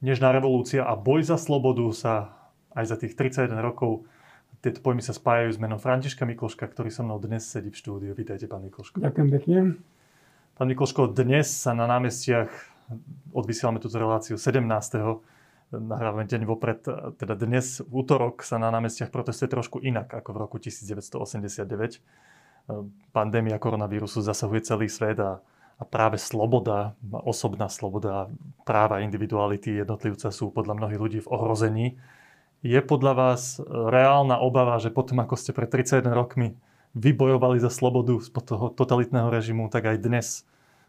Nežná revolúcia a boj za slobodu sa aj za tých 31 rokov tieto pojmy sa spájajú s menom Františka Mikloška, ktorý so mnou dnes sedí v štúdiu. Vítajte, pán Mikloško. Ďakujem pekne. Pán Mikloško, dnes sa na námestiach, odvysielame túto reláciu 17. nahrávame deň vopred, teda dnes v útorok sa na námestiach protestuje trošku inak ako v roku 1989. Pandémia koronavírusu zasahuje celý svet a, a práve sloboda, osobná sloboda, práva individuality jednotlivca sú podľa mnohých ľudí v ohrození. Je podľa vás reálna obava, že potom, ako ste pred 31 rokmi vybojovali za slobodu spod toho totalitného režimu, tak aj dnes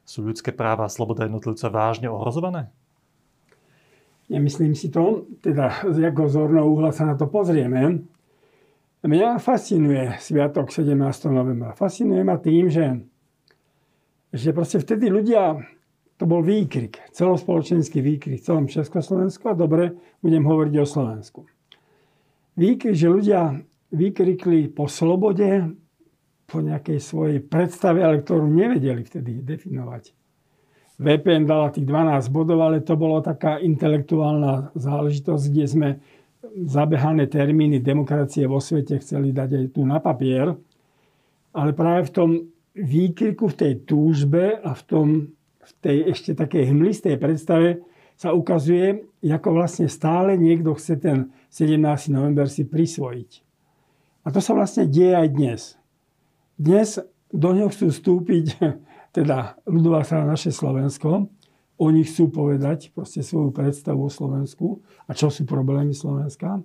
sú ľudské práva a sloboda jednotlivca vážne ohrozované? Nemyslím si to. Teda z ako zorného uhla sa na to pozrieme. Mňa fascinuje Sviatok 17. novembra. Fascinuje ma tým, že, že proste vtedy ľudia, to bol výkrik, celospoločenský výkrik v celom Československu a dobre, budem hovoriť o Slovensku výkrik, že ľudia vykrikli po slobode, po nejakej svojej predstave, ale ktorú nevedeli vtedy definovať. VPN dala tých 12 bodov, ale to bolo taká intelektuálna záležitosť, kde sme zabehané termíny demokracie vo svete chceli dať aj tu na papier. Ale práve v tom výkriku, v tej túžbe a v, tom, v tej ešte takej hmlistej predstave sa ukazuje, ako vlastne stále niekto chce ten 17. november si prisvojiť. A to sa vlastne deje aj dnes. Dnes do neho chcú vstúpiť teda ľudová strana naše Slovensko. Oni chcú povedať proste svoju predstavu o Slovensku a čo sú problémy Slovenska.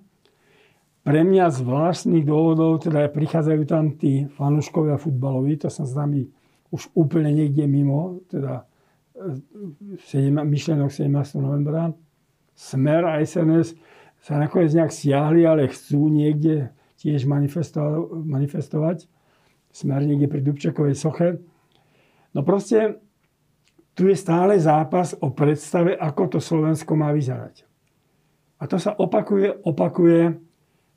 Pre mňa z vlastných dôvodov teda prichádzajú tam tí fanúškovia futbaloví, to som s nami už úplne niekde mimo, teda e, myšlenok 17. novembra. Smer a SNS sa nakoniec nejak stiahli, ale chcú niekde tiež manifesto- manifestovať. Smer niekde pri Dubčakovej soche. No proste tu je stále zápas o predstave, ako to Slovensko má vyzerať. A to sa opakuje, opakuje.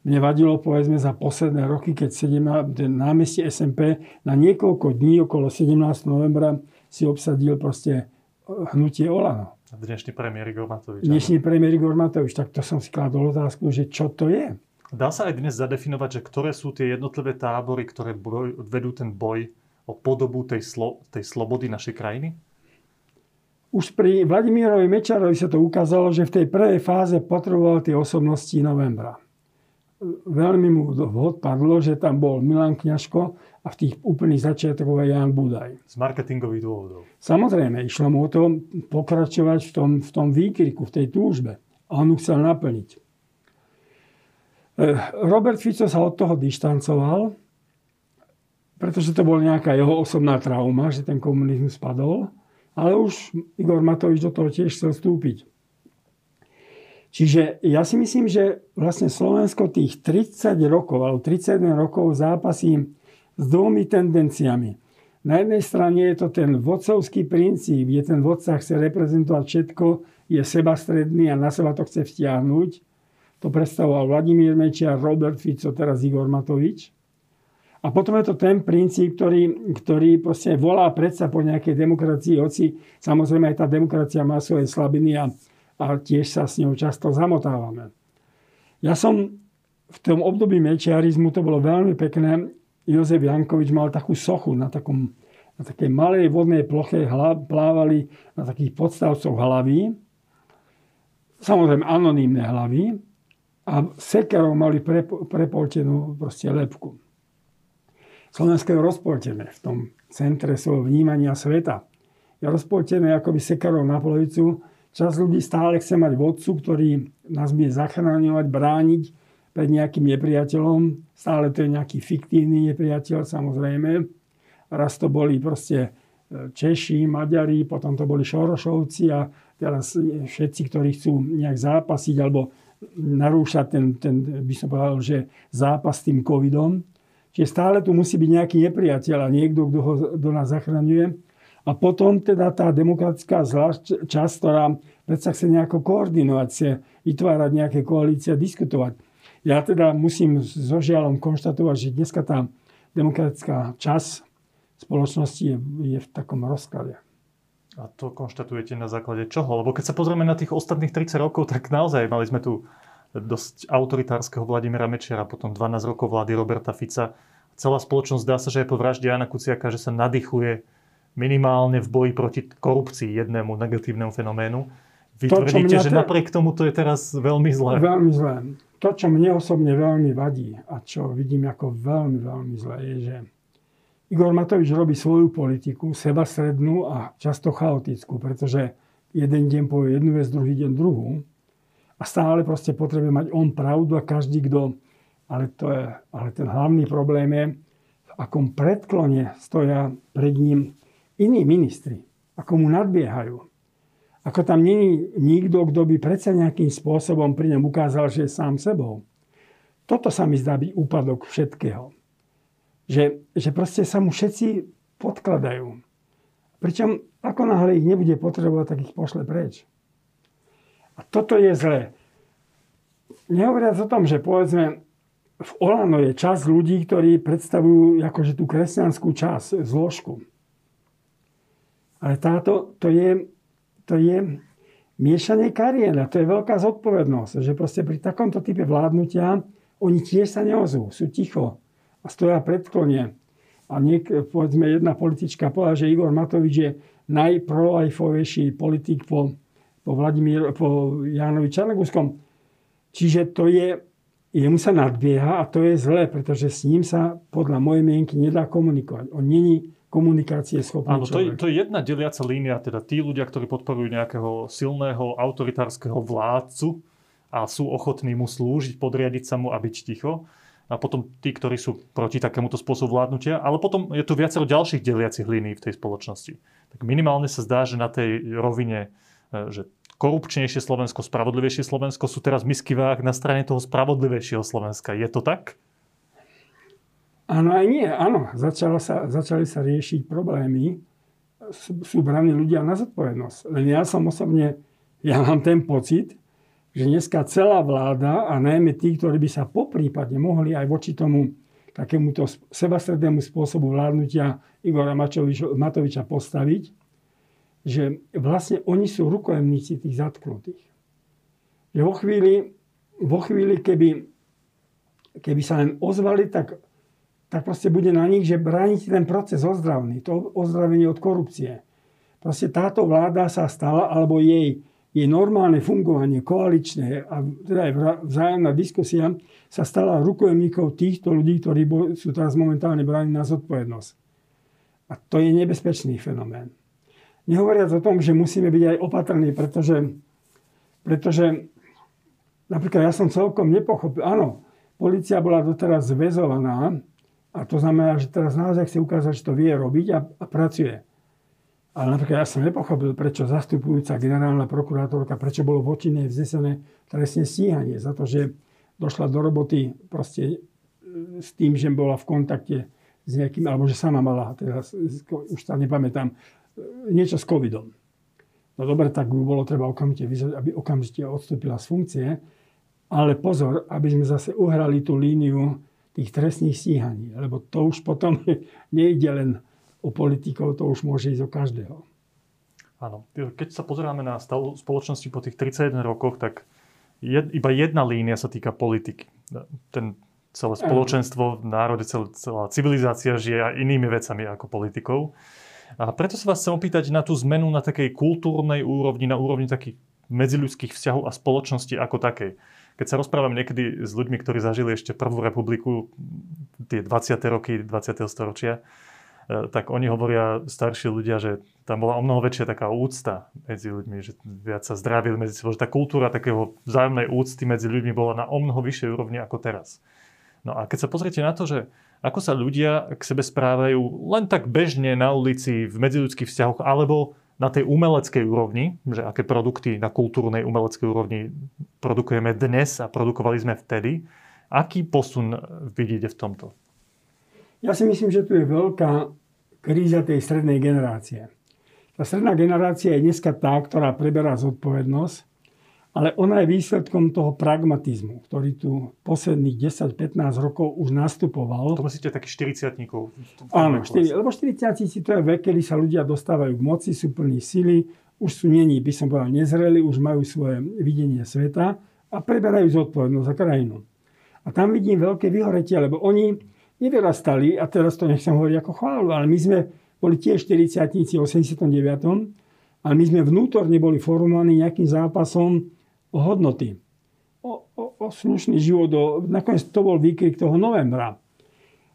Mne vadilo, povedzme, za posledné roky, keď sedím na námestie SMP, na niekoľko dní, okolo 17. novembra, si obsadil proste hnutie Olano. Dnešný premiér Igor Matovič. Dnešný premiér Igor Matovič. Tak to som si kladol otázku, že čo to je? Dá sa aj dnes zadefinovať, že ktoré sú tie jednotlivé tábory, ktoré boj, vedú ten boj o podobu tej, slo, tej slobody našej krajiny? Už pri Vladimírovi Mečarovi sa to ukázalo, že v tej prvej fáze potreboval tie osobnosti novembra veľmi mu vhod padlo, že tam bol Milan Kňažko a v tých úplných začiatkoch aj Jan Budaj. Z marketingových dôvodov. Samozrejme, išlo mu o to pokračovať v tom, v tom výkriku, v tej túžbe. A on ju chcel naplniť. E, Robert Fico sa od toho dištancoval, pretože to bola nejaká jeho osobná trauma, že ten komunizmus spadol. Ale už Igor Matovič do toho tiež chcel vstúpiť. Čiže ja si myslím, že vlastne Slovensko tých 30 rokov alebo 31 rokov zápasí s dvomi tendenciami. Na jednej strane je to ten vodcovský princíp, kde ten vodca chce reprezentovať všetko, je sebastredný a na seba to chce vtiahnuť. To predstavoval Vladimír Mečiar, Robert Fico, teraz Igor Matovič. A potom je to ten princíp, ktorý, ktorý volá predsa po nejakej demokracii, hoci samozrejme aj tá demokracia má svoje slabiny a a tiež sa s ňou často zamotávame. Ja som v tom období mečiarizmu, to bolo veľmi pekné, Jozef Jankovič mal takú sochu na, takom, na takej malej vodnej ploche, plávali na takých podstavcoch hlavy, samozrejme anonimné hlavy, a sekerov mali prepo, prepoltenú proste lepku. Slovensko rozpoltené v tom centre svojho vnímania sveta. Je rozpoltené akoby sekerov na polovicu Čas ľudí stále chce mať vodcu, ktorý nás bude zachráňovať, brániť pred nejakým nepriateľom. Stále to je nejaký fiktívny nepriateľ, samozrejme. Raz to boli proste e, Češi, Maďari, potom to boli Šorošovci a teraz všetci, ktorí chcú nejak zápasiť alebo narúšať ten, ten, by som povedal, že zápas s tým covidom. Čiže stále tu musí byť nejaký nepriateľ a niekto, kto ho do nás zachraňuje. A potom teda tá demokratická časť, ktorá predsa chce nejako koordinovať, chce vytvárať nejaké koalície a diskutovať. Ja teda musím so žiaľom konštatovať, že dneska tá demokratická časť spoločnosti je, je v takom rozklade. A to konštatujete na základe čoho? Lebo keď sa pozrieme na tých ostatných 30 rokov, tak naozaj mali sme tu dosť autoritárskeho Vladimira Mečiara, potom 12 rokov vlády Roberta Fica. Celá spoločnosť dá sa, že aj po vražde Jana Kuciaka, že sa nadýchuje minimálne v boji proti korupcii jednému negatívnemu fenoménu. Vy to, tvrdíte, že te... napriek tomu to je teraz veľmi zlé. Veľmi zlé. To, čo mne osobne veľmi vadí a čo vidím ako veľmi, veľmi zlé, je, že Igor Matovič robí svoju politiku, sebastrednú a často chaotickú, pretože jeden deň povie jednu vec, druhý deň druhú. A stále proste potrebuje mať on pravdu a každý, kto... Ale, to je, ale ten hlavný problém je, v akom predklone stoja pred ním iní ministri. Ako mu nadbiehajú. Ako tam není nikto, kto by predsa nejakým spôsobom pri ňom ukázal, že je sám sebou. Toto sa mi zdá byť úpadok všetkého že, že proste sa mu všetci podkladajú. Pričom ako náhle ich nebude potrebovať, tak ich pošle preč. A toto je zlé. Nehovoriac o tom, že povedzme v Olano je čas ľudí, ktorí predstavujú akože tú kresťanskú časť, zložku. Ale táto, to je, to je miešanie kariéra, to je veľká zodpovednosť, že proste pri takomto type vládnutia oni tiež sa neozvú, sú ticho a stoja predklone. A niek, povedzme, jedna politička povedala, že Igor Matovič je najprolajfovejší politik po, po, Vladimír, po Jánovi Čarnoguskom. Čiže to je, jemu sa nadbieha a to je zlé, pretože s ním sa podľa mojej mienky nedá komunikovať. On není komunikácie schopný Áno, to je, to je jedna deliaca línia, teda tí ľudia, ktorí podporujú nejakého silného autoritárskeho vládcu a sú ochotní mu slúžiť, podriadiť sa mu a byť ticho a potom tí, ktorí sú proti takémuto spôsobu vládnutia, ale potom je tu viacero ďalších deliacich línií v tej spoločnosti. Tak minimálne sa zdá, že na tej rovine, e, že korupčnejšie Slovensko, spravodlivejšie Slovensko sú teraz misky váh na strane toho spravodlivejšieho Slovenska. Je to tak? Áno aj nie. Áno, Začalo sa, začali sa riešiť problémy. Sú braní ľudia na zodpovednosť. Len ja som osobne, ja mám ten pocit, že dneska celá vláda a najmä tí, ktorí by sa poprípadne mohli aj voči tomu takémuto sebastrednému spôsobu vládnutia Igora Matoviča postaviť, že vlastne oni sú rukojemníci tých zatknutých. Že vo chvíli, vo chvíli keby, keby sa len ozvali, tak, tak proste bude na nich, že brániť ten proces ozdravný, to ozdravenie od korupcie. Proste táto vláda sa stala, alebo jej je normálne fungovanie koaličné a teda aj vzájomná diskusia sa stala rukojemníkov týchto ľudí, ktorí sú teraz momentálne bráni na zodpovednosť. A to je nebezpečný fenomén. Nehovoriac o tom, že musíme byť aj opatrní, pretože, pretože napríklad ja som celkom nepochopil, áno, policia bola doteraz zväzovaná a to znamená, že teraz naozaj chce ukázať, že to vie robiť a, a pracuje. Ale napríklad ja som nepochopil, prečo zastupujúca generálna prokurátorka, prečo bolo voči nej vznesené trestne stíhanie za to, že došla do roboty proste e, s tým, že bola v kontakte s nejakým, alebo že sama mala, teraz už sa nepamätám, e, niečo s covidom. No dobre, tak by bolo treba okamžite vyzvať, aby okamžite odstúpila z funkcie. Ale pozor, aby sme zase uhrali tú líniu tých trestných stíhaní. Lebo to už potom nejde len o politikov to už môže ísť o každého. Áno. Keď sa pozeráme na stav spoločnosti po tých 31 rokoch, tak jed, iba jedna línia sa týka politiky. Ten celé spoločenstvo, národe, celá, celá civilizácia žije inými vecami ako politikou. A preto sa vás chcem opýtať na tú zmenu na takej kultúrnej úrovni, na úrovni takých medziľudských vzťahov a spoločnosti ako takej. Keď sa rozprávam niekedy s ľuďmi, ktorí zažili ešte prvú republiku, tie 20. roky 20. storočia, E, tak oni hovoria, starší ľudia, že tam bola o mnoho väčšia taká úcta medzi ľuďmi, že viac sa zdravili medzi sebou, že tá kultúra takého vzájomnej úcty medzi ľuďmi bola na o mnoho vyššej úrovni ako teraz. No a keď sa pozriete na to, že ako sa ľudia k sebe správajú len tak bežne na ulici, v medziľudských vzťahoch, alebo na tej umeleckej úrovni, že aké produkty na kultúrnej umeleckej úrovni produkujeme dnes a produkovali sme vtedy, aký posun vidíte v tomto? Ja si myslím, že tu je veľká kríza tej strednej generácie. Tá stredná generácia je dneska tá, ktorá preberá zodpovednosť ale ona je výsledkom toho pragmatizmu, ktorý tu posledných 10-15 rokov už nastupoval. To myslíte takých 40 Áno, 4, lebo 40 to je vek, kedy sa ľudia dostávajú k moci, sú plní sily, už sú není, by som povedal, nezreli, už majú svoje videnie sveta a preberajú zodpovednosť za krajinu. A tam vidím veľké vyhoretie, lebo oni nevyrastali, a teraz to nechcem hovoriť ako chválu, ale my sme boli tiež 40 v 89. Ale my sme vnútorne boli formovaní nejakým zápasom o hodnoty. O, o, o slušný život. O, nakoniec to bol výkrik toho novembra.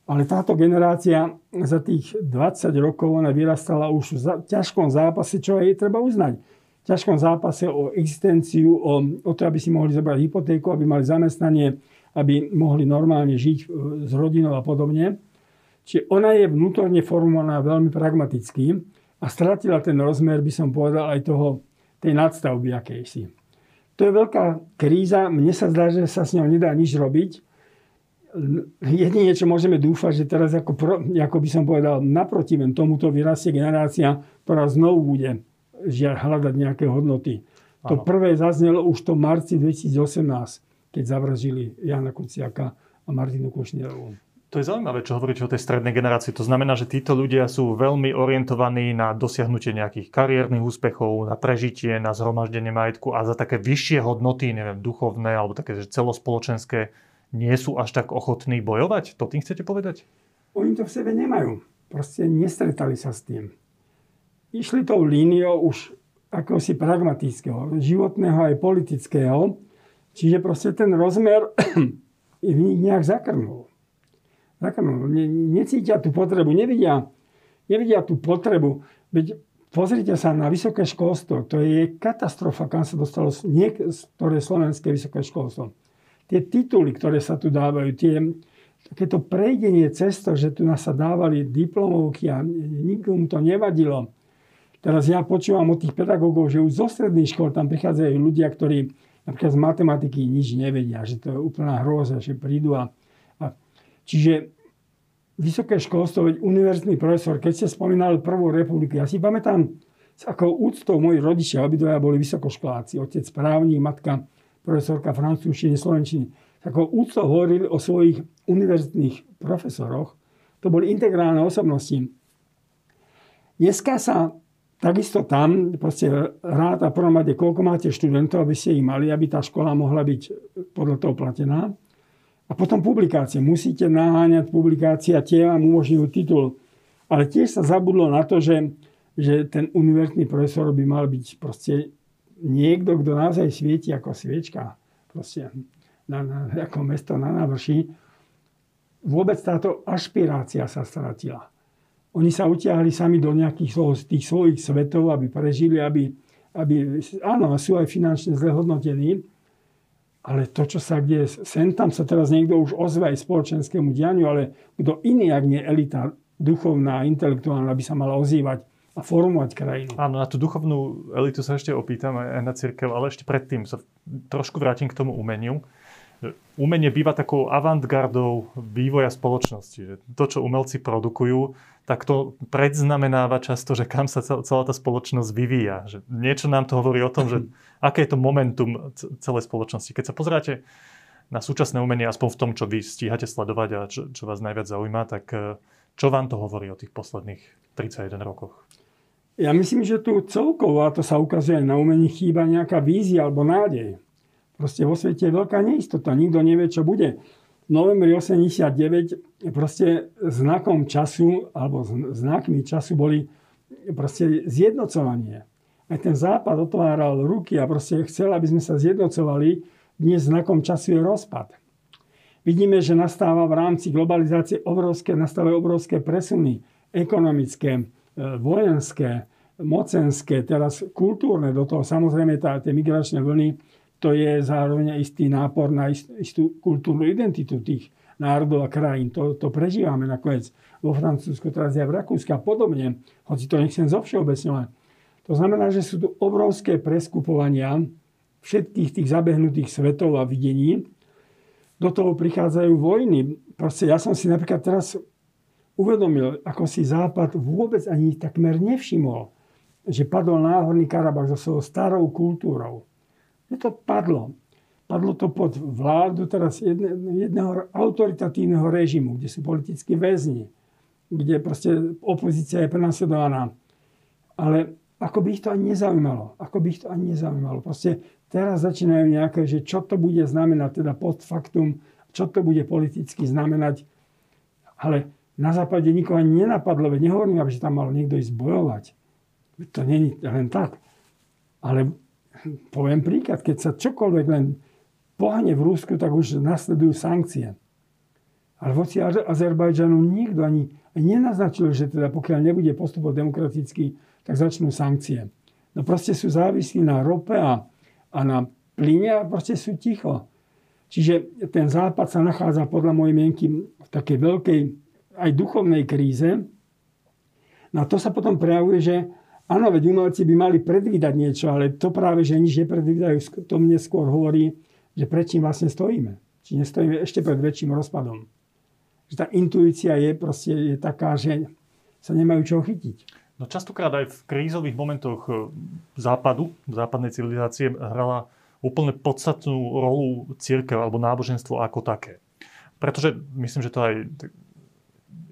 Ale táto generácia za tých 20 rokov ona vyrastala už v ťažkom zápase, čo jej treba uznať. V ťažkom zápase o existenciu, o, o to, aby si mohli zobrať hypotéku, aby mali zamestnanie, aby mohli normálne žiť e, s rodinou a podobne. Čiže ona je vnútorne formovaná veľmi pragmaticky a stratila ten rozmer, by som povedal, aj toho, tej nadstavby akejsi. To je veľká kríza. Mne sa zdá, že sa s ňou nedá nič robiť. Jedine, čo môžeme dúfať, že teraz, ako, pro, ako by som povedal, naprotiven tomuto vyrastie generácia, ktorá znovu bude žiaľ hľadať nejaké hodnoty. Ano. To prvé zaznelo už to marci 2018, keď zavražili Jana Kuciaka a Martinu Kušnierovú. To je zaujímavé, čo hovoríte o tej strednej generácii. To znamená, že títo ľudia sú veľmi orientovaní na dosiahnutie nejakých kariérnych úspechov, na prežitie, na zhromaždenie majetku a za také vyššie hodnoty, neviem, duchovné alebo také že celospoločenské, nie sú až tak ochotní bojovať? To tým chcete povedať? Oni to v sebe nemajú. Proste nestretali sa s tým. Išli tou líniou už akosi pragmatického, životného aj politického. Čiže proste ten rozmer v nich nejak zakrnul. No, ne, necítia tú potrebu, nevidia, nevidia tú potrebu. Veď pozrite sa na vysoké školstvo. To je katastrofa, kam sa dostalo niektoré slovenské vysoké školstvo. Tie tituly, ktoré sa tu dávajú, tie, takéto prejdenie cesto, že tu nás sa dávali diplomovky a nikomu to nevadilo. Teraz ja počúvam od tých pedagógov, že už zo stredných škôl tam prichádzajú ľudia, ktorí napríklad z matematiky nič nevedia, že to je úplná hrôza, že prídu a, a Čiže vysoké školstvo, veď univerzitný profesor, keď ste spomínali Prvú republiku, ja si pamätám, s akou úctou moji rodičia, obidvaja boli vysokoškoláci, otec právnik, matka profesorka francúzštiny, slovenčiny, s akou úctou hovorili o svojich univerzitných profesoroch. To boli integrálne osobnosti. Dneska sa takisto tam proste ráta prvom rade, koľko máte študentov, aby ste ich mali, aby tá škola mohla byť podľa toho platená. A potom publikácie. Musíte naháňať publikácie a tie vám umožňujú titul. Ale tiež sa zabudlo na to, že, že ten univerzitný profesor by mal byť proste niekto, kto naozaj svieti ako sviečka. Proste na, na, ako mesto na návrši. Vôbec táto ašpirácia sa stratila. Oni sa utiahli sami do nejakých tých svojich svetov, aby prežili, aby, aby áno, sú aj finančne zle hodnotení, ale to, čo sa kde, sem tam sa teraz niekto už ozve aj spoločenskému dianiu, ale kto iný, ak nie elita duchovná, intelektuálna, by sa mala ozývať a formovať krajinu. Áno, na tú duchovnú elitu sa ešte opýtam aj na církev, ale ešte predtým sa trošku vrátim k tomu umeniu umenie býva takou avantgardou vývoja spoločnosti. To, čo umelci produkujú, tak to predznamenáva často, že kam sa celá tá spoločnosť vyvíja. Že niečo nám to hovorí o tom, že aké je to momentum celej spoločnosti. Keď sa pozráte na súčasné umenie, aspoň v tom, čo vy stíhate sledovať a čo, čo vás najviac zaujíma, tak eh, čo vám to hovorí o tých posledných 31 rokoch? Ja myslím, že tu celkovo, a to sa ukazuje aj na umení, chýba nejaká vízia alebo nádej. Proste vo svete je veľká neistota, nikto nevie, čo bude. V novembri 89 proste znakom času, alebo znakmi času boli proste zjednocovanie. Aj ten západ otváral ruky a proste chcel, aby sme sa zjednocovali. Dnes znakom času je rozpad. Vidíme, že nastáva v rámci globalizácie obrovské, nastávajú obrovské presuny ekonomické, e, vojenské, mocenské, teraz kultúrne do toho. Samozrejme tá, tie migračné vlny to je zároveň istý nápor na istú kultúrnu identitu tých národov a krajín. To, to prežívame nakoniec vo Francúzsku, teraz aj v Rakúsku a podobne, hoci to nechcem zovšeobecňovať. To znamená, že sú tu obrovské preskupovania všetkých tých zabehnutých svetov a videní. Do toho prichádzajú vojny. Proste ja som si napríklad teraz uvedomil, ako si Západ vôbec ani takmer nevšimol, že padol náhorný Karabach so svojou starou kultúrou Je to padlo. Padlo to pod vládu teraz jedne, jedného autoritatívneho režimu, kde sú politickí väzni, kde proste opozícia je prenasledovaná. Ale ako by ich to ani nezaujímalo. Ako by ich to ani nezaujímalo. Proste teraz začínajú nejaké, že čo to bude znamenať, teda post factum, čo to bude politicky znamenať. Ale na západe nikoho ani nenapadlo, veď nehovorím, že tam mal niekto ísť bojovať. To je len tak. Ale poviem príklad, keď sa čokoľvek len pohne v Rusku, tak už nasledujú sankcie. Ale voci Azerbajdžanu nikto ani nenaznačil, že teda pokiaľ nebude postupovať demokraticky, tak začnú sankcie. No proste sú závislí na rope a, a na plyne a proste sú ticho. Čiže ten západ sa nachádza podľa mojej mienky v takej veľkej aj duchovnej kríze. No to sa potom prejavuje, že áno, veď umelci by mali predvídať niečo, ale to práve, že nič nepredvídajú, to mne skôr hovorí, že pred čím vlastne stojíme. Či nestojíme ešte pred väčším rozpadom. Že tá intuícia je proste je taká, že sa nemajú čo chytiť. No častokrát aj v krízových momentoch e, západu, západnej civilizácie hrala úplne podstatnú rolu církev alebo náboženstvo ako také. Pretože myslím, že to aj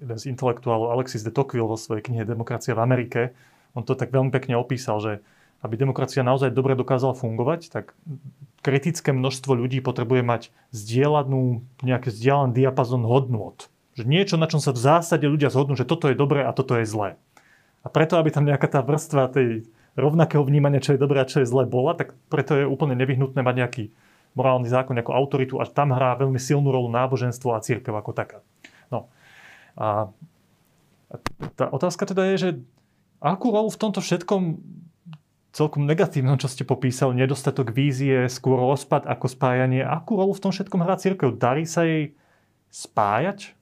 jeden z intelektuálov Alexis de Tocqueville vo svojej knihe Demokracia v Amerike, on to tak veľmi pekne opísal, že aby demokracia naozaj dobre dokázala fungovať, tak kritické množstvo ľudí potrebuje mať zdieľanú, nejaký zdieľaný diapazon hodnôt. Že niečo, na čom sa v zásade ľudia zhodnú, že toto je dobré a toto je zlé. A preto, aby tam nejaká tá vrstva tej rovnakého vnímania, čo je dobré a čo je zlé bola, tak preto je úplne nevyhnutné mať nejaký morálny zákon ako autoritu a tam hrá veľmi silnú rolu náboženstvo a církev ako taká. No. A tá otázka teda je, že akú rolu v tomto všetkom celkom negatívnom, čo ste popísali, nedostatok vízie, skôr rozpad ako spájanie. Akú rolu v tom všetkom hrá církev? Darí sa jej spájať?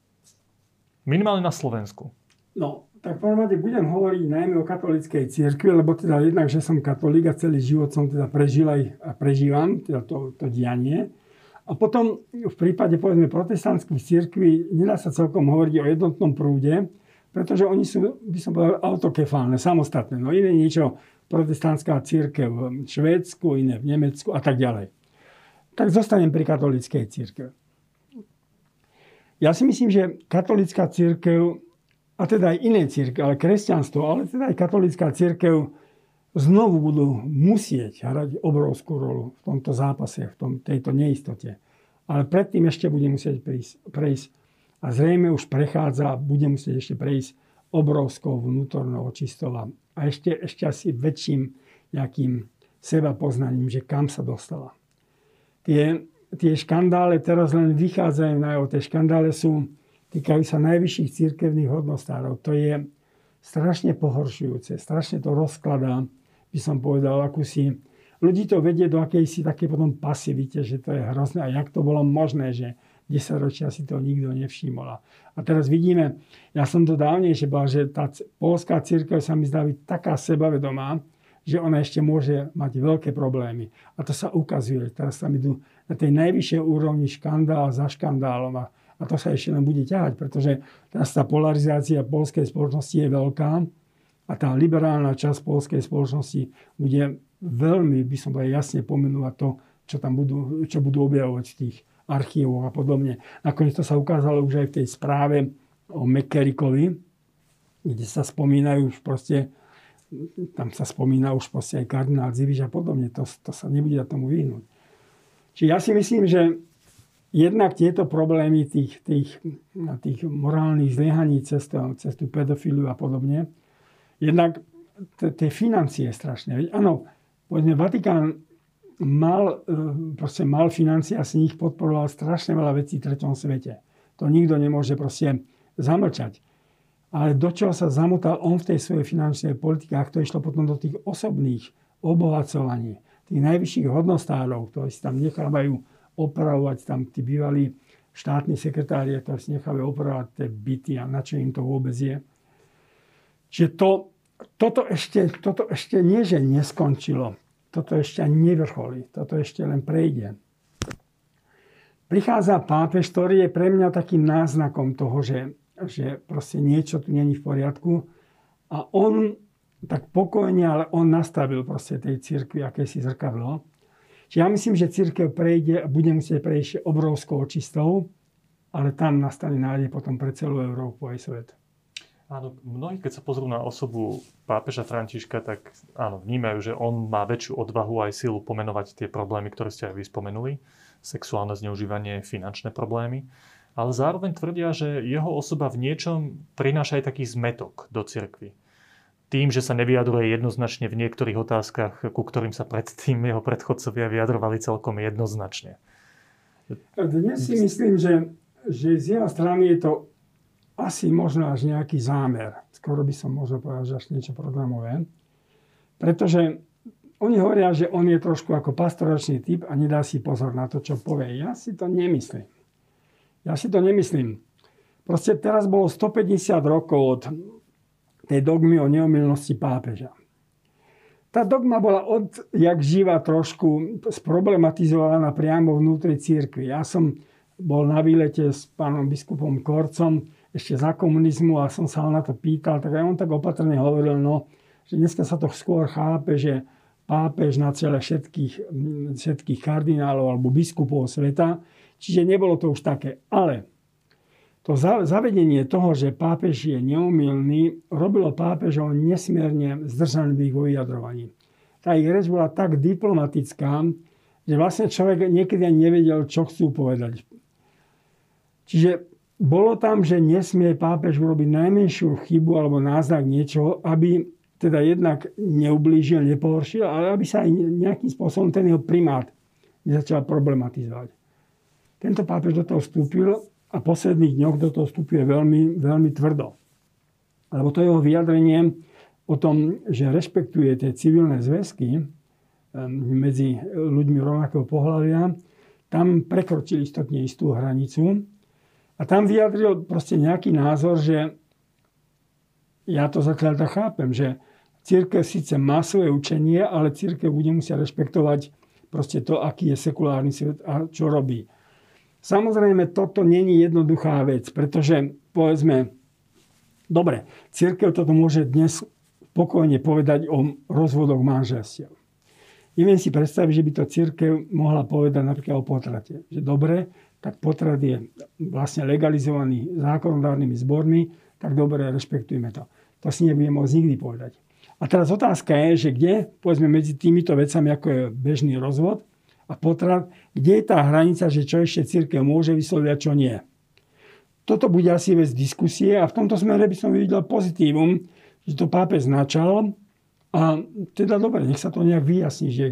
Minimálne na Slovensku. No, tak v budem hovoriť najmä o katolíckej cirkvi, lebo teda jednak, že som katolík a celý život som teda prežil aj a prežívam teda to, to dianie. A potom v prípade povedzme protestantských cirkví nedá sa celkom hovoriť o jednotnom prúde, pretože oni sú, by som povedal, autokefálne, samostatné. No iné niečo protestantská církev v Švédsku, iné v Nemecku a tak ďalej. Tak zostanem pri katolíckej církev. Ja si myslím, že katolická církev, a teda aj iné církev, ale kresťanstvo, ale teda aj katolická církev znovu budú musieť hrať obrovskú rolu v tomto zápase, v tom, tejto neistote. Ale predtým ešte bude musieť prísť, prejsť a zrejme už prechádza bude musieť ešte prejsť obrovskou vnútornou očistou a ešte, ešte asi väčším nejakým seba poznaním, že kam sa dostala. Tie, tie škandále teraz len vychádzajú na Tie škandále sú, týkajú sa najvyšších církevných hodnostárov. To je strašne pohoršujúce, strašne to rozkladá, by som povedal, akúsi... Ľudí to vedie do akejsi také potom pasivite, že to je hrozné. A jak to bolo možné, že 10 ročia si to nikto nevšimol. A teraz vidíme, ja som to dávnejšie bol, že tá polská církev sa mi zdá byť taká sebavedomá, že ona ešte môže mať veľké problémy. A to sa ukazuje. Teraz sa idú na tej najvyššej úrovni škandál za škandálom a, a to sa ešte len bude ťahať, pretože teraz tá polarizácia polskej spoločnosti je veľká a tá liberálna časť polskej spoločnosti bude veľmi, by som povedal, jasne pomenúvať to, čo tam budú, čo budú objavovať v tých archívov a podobne. Nakoniec to sa ukázalo už aj v tej správe o Mekerikovi, kde sa spomínajú už proste, tam sa spomína už proste aj kardinál Ziviš a podobne. To, to sa nebude na tomu vyhnúť. Čiže ja si myslím, že jednak tieto problémy tých, tých, tých morálnych zlyhaní cez, to, cez tú pedofíliu a podobne, jednak tie financie strašné. Áno, povedzme, Vatikán mal, e, proste mal financie a z nich podporoval strašne veľa vecí v treťom svete. To nikto nemôže proste zamlčať. Ale do čoho sa zamotal on v tej svojej finančnej politike, ak to išlo potom do tých osobných obohacovaní, tých najvyšších hodnostárov, ktorí si tam nechávajú opravovať, tam tí bývalí štátni sekretári, ktorí si nechávajú opravovať tie byty a na čo im to vôbec je. Čiže to, toto, ešte, toto ešte nie, že neskončilo toto ešte ani nevrcholí, toto ešte len prejde. Prichádza pápež, ktorý je pre mňa takým náznakom toho, že, že proste niečo tu není v poriadku. A on tak pokojne, ale on nastavil proste tej cirkvi akési zrkadlo. Čiže ja myslím, že církev prejde a bude musieť prejsť obrovskou očistou, ale tam nastane nádej potom pre celú Európu aj svet. Áno, mnohí, keď sa pozrú na osobu pápeža Františka, tak áno, vnímajú, že on má väčšiu odvahu aj silu pomenovať tie problémy, ktoré ste aj vy spomenuli. Sexuálne zneužívanie, finančné problémy. Ale zároveň tvrdia, že jeho osoba v niečom prináša aj taký zmetok do cirkvy tým, že sa nevyjadruje jednoznačne v niektorých otázkach, ku ktorým sa predtým jeho predchodcovia vyjadrovali celkom jednoznačne. Dnes si myslím, že, že z jeho strany je to asi možno až nejaký zámer. Skoro by som možno povedal, že až niečo programové. Pretože oni hovoria, že on je trošku ako pastoračný typ a nedá si pozor na to, čo povie. Ja si to nemyslím. Ja si to nemyslím. Proste teraz bolo 150 rokov od tej dogmy o neomilnosti pápeža. Tá dogma bola od jak živa trošku sproblematizovaná priamo vnútri církvy. Ja som bol na výlete s pánom biskupom Korcom ešte za komunizmu a som sa ho na to pýtal, tak aj on tak opatrne hovoril, no, že dneska sa to skôr chápe, že pápež na celé všetkých, všetkých kardinálov alebo biskupov sveta, čiže nebolo to už také. Ale to zavedenie toho, že pápež je neumilný, robilo pápežov nesmierne zdržanlivých vo vyjadrovaní. Tá ich reč bola tak diplomatická, že vlastne človek niekedy ani nevedel, čo chcú povedať. Čiže bolo tam, že nesmie pápež urobiť najmenšiu chybu alebo náznak niečoho, aby teda jednak neublížil, nepohoršil, ale aby sa aj nejakým spôsobom ten jeho primát nezačal problematizovať. Tento pápež do toho vstúpil a posledných dňoch do toho vstupuje veľmi, veľmi tvrdo. Lebo to jeho vyjadrenie o tom, že rešpektuje tie civilné zväzky medzi ľuďmi rovnakého pohľavia, tam prekročili istotne istú hranicu. A tam vyjadril proste nejaký názor, že ja to zatiaľ tak chápem, že církev síce má svoje učenie, ale církev bude musieť rešpektovať proste to, aký je sekulárny svet a čo robí. Samozrejme, toto není jednoduchá vec, pretože povedzme, dobre, církev toto môže dnes pokojne povedať o rozvodoch manželstiev. Neviem si predstaviť, že by to církev mohla povedať napríklad o potrate. Že dobre, tak potrat je vlastne legalizovaný zákonodárnymi zbormi, tak dobre, rešpektujeme to. To si nebudeme môcť nikdy povedať. A teraz otázka je, že kde, povedzme, medzi týmito vecami, ako je bežný rozvod, a potrat, kde je tá hranica, že čo ešte církev môže vysloviť a čo nie. Toto bude asi vec diskusie a v tomto smere by som videl pozitívum, že to pápež značal a teda dobre, nech sa to nejak vyjasní, že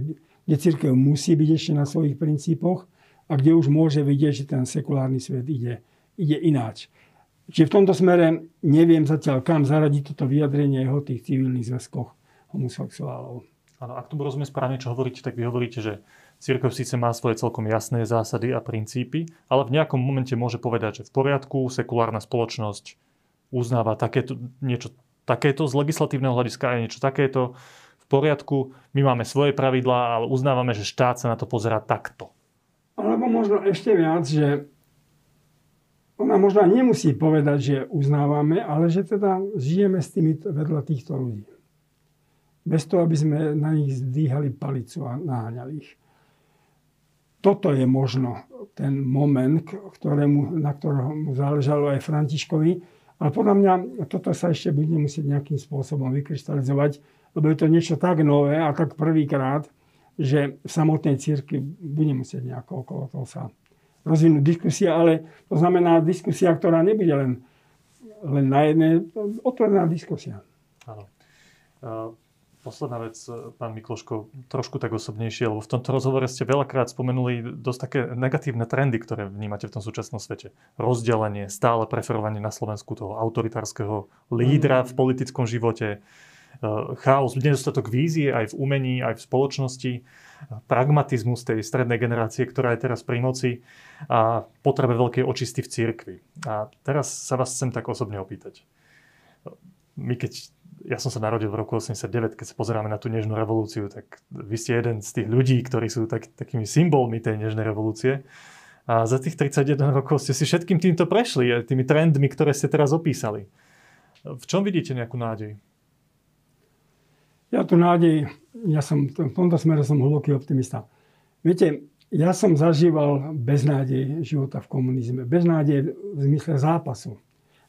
kde církev musí byť ešte na svojich princípoch a kde už môže vidieť, že ten sekulárny svet ide, ide ináč. Čiže v tomto smere neviem zatiaľ, kam zaradiť toto vyjadrenie o tých civilných zväzkoch homosexuálov. Áno, ak tomu rozumiem správne, čo hovoríte, tak vy hovoríte, že církev síce má svoje celkom jasné zásady a princípy, ale v nejakom momente môže povedať, že v poriadku, sekulárna spoločnosť uznáva takéto, niečo takéto z legislatívneho hľadiska aj niečo takéto. V poriadku, my máme svoje pravidlá, ale uznávame, že štát sa na to pozera takto. Alebo možno ešte viac, že ona možno nemusí povedať, že uznávame, ale že teda žijeme s tými vedľa týchto ľudí bez toho, aby sme na nich zdvíhali palicu a naháňali ich. Toto je možno ten moment, ktorému, na ktorom záležalo aj Františkovi. Ale podľa mňa toto sa ešte bude musieť nejakým spôsobom vykryštalizovať, lebo je to niečo tak nové a tak prvýkrát, že v samotnej církvi bude musieť nejako okolo toho sa rozvinúť diskusia, ale to znamená diskusia, ktorá nebude len, len na jednej, otvorená diskusia. Áno. Posledná vec, pán Mikloško, trošku tak osobnejšie, lebo v tomto rozhovore ste veľakrát spomenuli dosť také negatívne trendy, ktoré vnímate v tom súčasnom svete. Rozdelenie, stále preferovanie na Slovensku toho autoritárskeho lídra v politickom živote, eh, chaos, nedostatok vízie aj v umení, aj v spoločnosti, pragmatizmus tej strednej generácie, ktorá je teraz pri moci a potrebe veľkej očisty v cirkvi. A teraz sa vás chcem tak osobne opýtať. My keď ja som sa narodil v roku 89, keď sa pozeráme na tú nežnú revolúciu, tak vy ste jeden z tých ľudí, ktorí sú tak, takými symbolmi tej nežnej revolúcie. A za tých 31 rokov ste si všetkým týmto prešli, aj tými trendmi, ktoré ste teraz opísali. V čom vidíte nejakú nádej? Ja tu nádej, ja som v tomto smere som hlboký optimista. Viete, ja som zažíval beznádej života v komunizme. Beznádej v zmysle zápasu.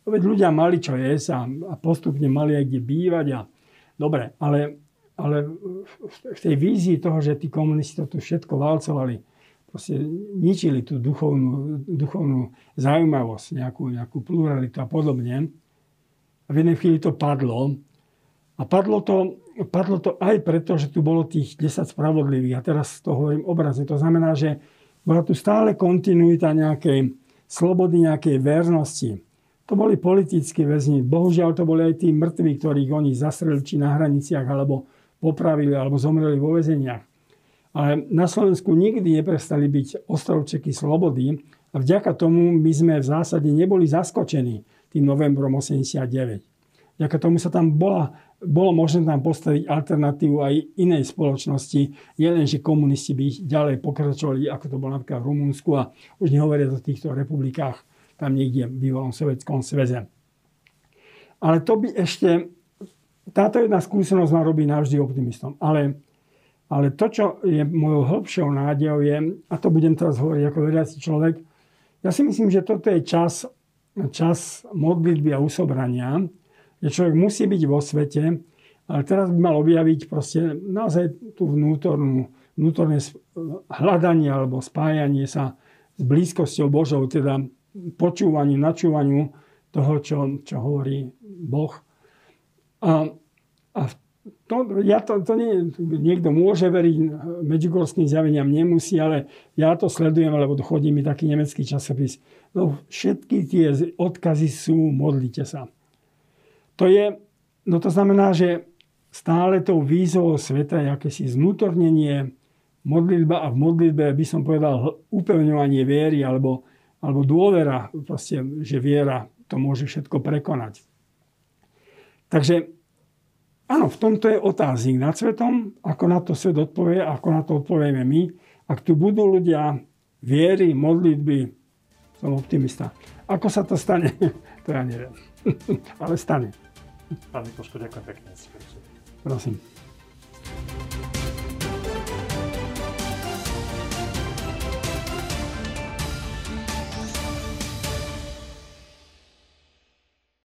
Veď ľudia mali čo jesť a, a postupne mali aj kde bývať. A, dobre, ale, ale v tej vízii toho, že tí komunisti to tu všetko valcovali, proste ničili tú duchovnú, duchovnú zaujímavosť, nejakú, nejakú pluralitu a podobne. A v jednej chvíli to padlo. A padlo to, padlo to aj preto, že tu bolo tých 10 spravodlivých. A teraz to hovorím obrazne. To znamená, že bola tu stále kontinuita nejakej slobody, nejakej vernosti to boli politickí väzni. Bohužiaľ to boli aj tí mŕtvi, ktorých oni zastrelili či na hraniciach, alebo popravili, alebo zomreli vo väzeniach. Ale na Slovensku nikdy neprestali byť ostrovčeky slobody a vďaka tomu my sme v zásade neboli zaskočení tým novembrom 89. Vďaka tomu sa tam bola, bolo možné tam postaviť alternatívu aj inej spoločnosti. Nie len, že komunisti by ďalej pokračovali, ako to bolo napríklad v Rumunsku a už nehovoria o týchto republikách tam niekde v bývalom Sovjetskom sveze. Ale to by ešte, táto jedna skúsenosť ma robí navždy optimistom. Ale, ale to, čo je mojou hĺbšou nádejou je, a to budem teraz hovoriť ako veriaci človek, ja si myslím, že toto je čas, čas modlitby a usobrania, že človek musí byť vo svete, ale teraz by mal objaviť proste naozaj tú vnútornú, vnútorné hľadanie alebo spájanie sa s blízkosťou Božou, teda počúvaniu, načúvaniu toho, čo, čo hovorí Boh. A, a to, ja to, to nie, niekto môže veriť medžugorským zjaveniam, nemusí, ale ja to sledujem, lebo chodí mi taký nemecký časopis. No, všetky tie odkazy sú modlite sa. To je, no to znamená, že stále tou výzvou sveta je akési znútornenie, modlitba a v modlitbe by som povedal upevňovanie viery alebo alebo dôvera, proste, že viera to môže všetko prekonať. Takže áno, v tomto je otáznik nad svetom, ako na to svet odpovie, ako na to odpovieme my. Ak tu budú ľudia viery, modlitby, som optimista. Ako sa to stane, to ja neviem. Ale stane. Pán Mikoško, ďakujem pekne. Prosím.